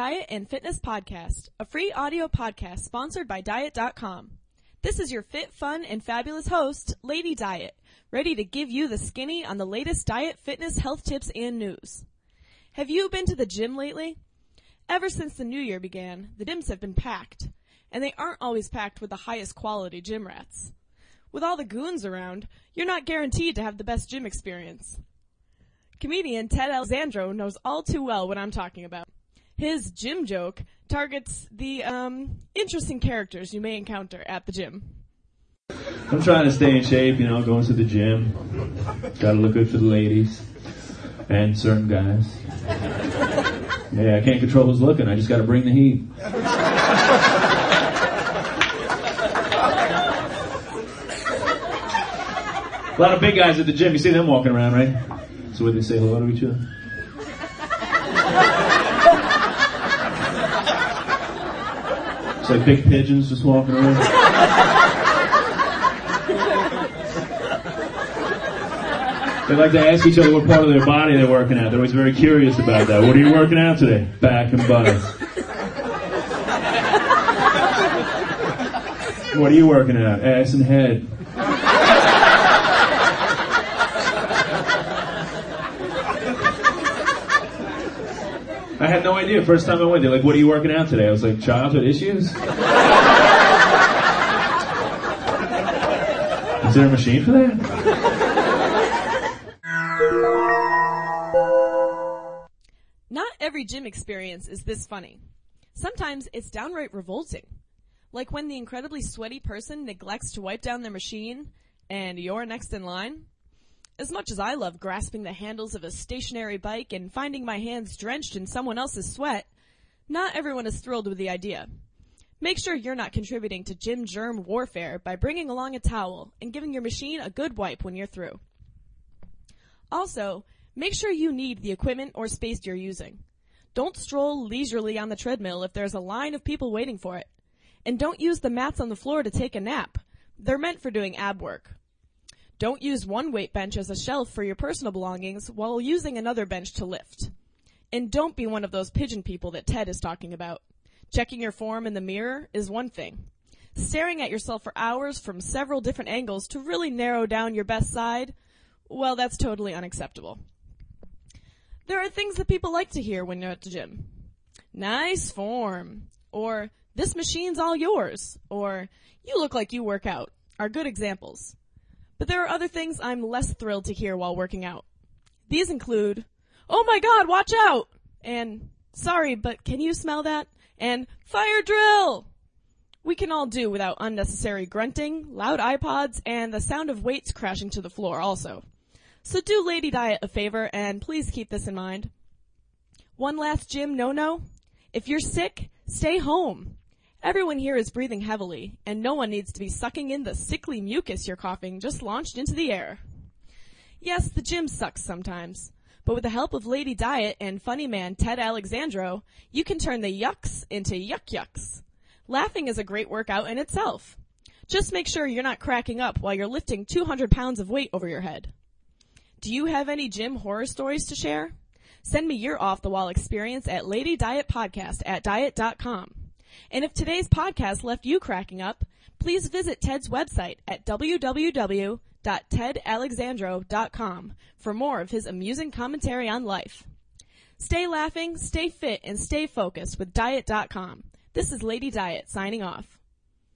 Diet and Fitness Podcast, a free audio podcast sponsored by Diet.com. This is your fit, fun, and fabulous host, Lady Diet, ready to give you the skinny on the latest diet, fitness, health tips, and news. Have you been to the gym lately? Ever since the new year began, the gyms have been packed, and they aren't always packed with the highest quality gym rats. With all the goons around, you're not guaranteed to have the best gym experience. Comedian Ted Alexandro knows all too well what I'm talking about. His gym joke targets the um, interesting characters you may encounter at the gym. I'm trying to stay in shape, you know, going to the gym. Gotta look good for the ladies and certain guys. Yeah, I can't control who's looking. I just gotta bring the heat. A lot of big guys at the gym. You see them walking around, right? So would they say hello to each other? Like big pigeons just walking around. They like to ask each other what part of their body they're working out. They're always very curious about that. What are you working out today? Back and butt. What are you working out? Ass and head. I had no idea. First time I went, they're like, "What are you working out today?" I was like, "Childhood issues." Is there a machine for that? Not every gym experience is this funny. Sometimes it's downright revolting. Like when the incredibly sweaty person neglects to wipe down their machine and you're next in line. As much as I love grasping the handles of a stationary bike and finding my hands drenched in someone else's sweat, not everyone is thrilled with the idea. Make sure you're not contributing to gym germ warfare by bringing along a towel and giving your machine a good wipe when you're through. Also, make sure you need the equipment or space you're using. Don't stroll leisurely on the treadmill if there's a line of people waiting for it. And don't use the mats on the floor to take a nap. They're meant for doing ab work. Don't use one weight bench as a shelf for your personal belongings while using another bench to lift. And don't be one of those pigeon people that Ted is talking about. Checking your form in the mirror is one thing. Staring at yourself for hours from several different angles to really narrow down your best side, well, that's totally unacceptable. There are things that people like to hear when you're at the gym. Nice form. Or, this machine's all yours. Or, you look like you work out. Are good examples. But there are other things I'm less thrilled to hear while working out. These include, oh my god, watch out! And, sorry, but can you smell that? And, fire drill! We can all do without unnecessary grunting, loud iPods, and the sound of weights crashing to the floor also. So do Lady Diet a favor and please keep this in mind. One last gym no-no. If you're sick, stay home. Everyone here is breathing heavily, and no one needs to be sucking in the sickly mucus you're coughing just launched into the air. Yes, the gym sucks sometimes, but with the help of Lady Diet and funny man Ted Alexandro, you can turn the yucks into yuck yucks. Laughing is a great workout in itself. Just make sure you're not cracking up while you're lifting 200 pounds of weight over your head. Do you have any gym horror stories to share? Send me your off the wall experience at Lady Diet Podcast at diet.com. And if today's podcast left you cracking up, please visit Ted's website at www.tedalexandro.com for more of his amusing commentary on life. Stay laughing, stay fit, and stay focused with Diet.com. This is Lady Diet signing off.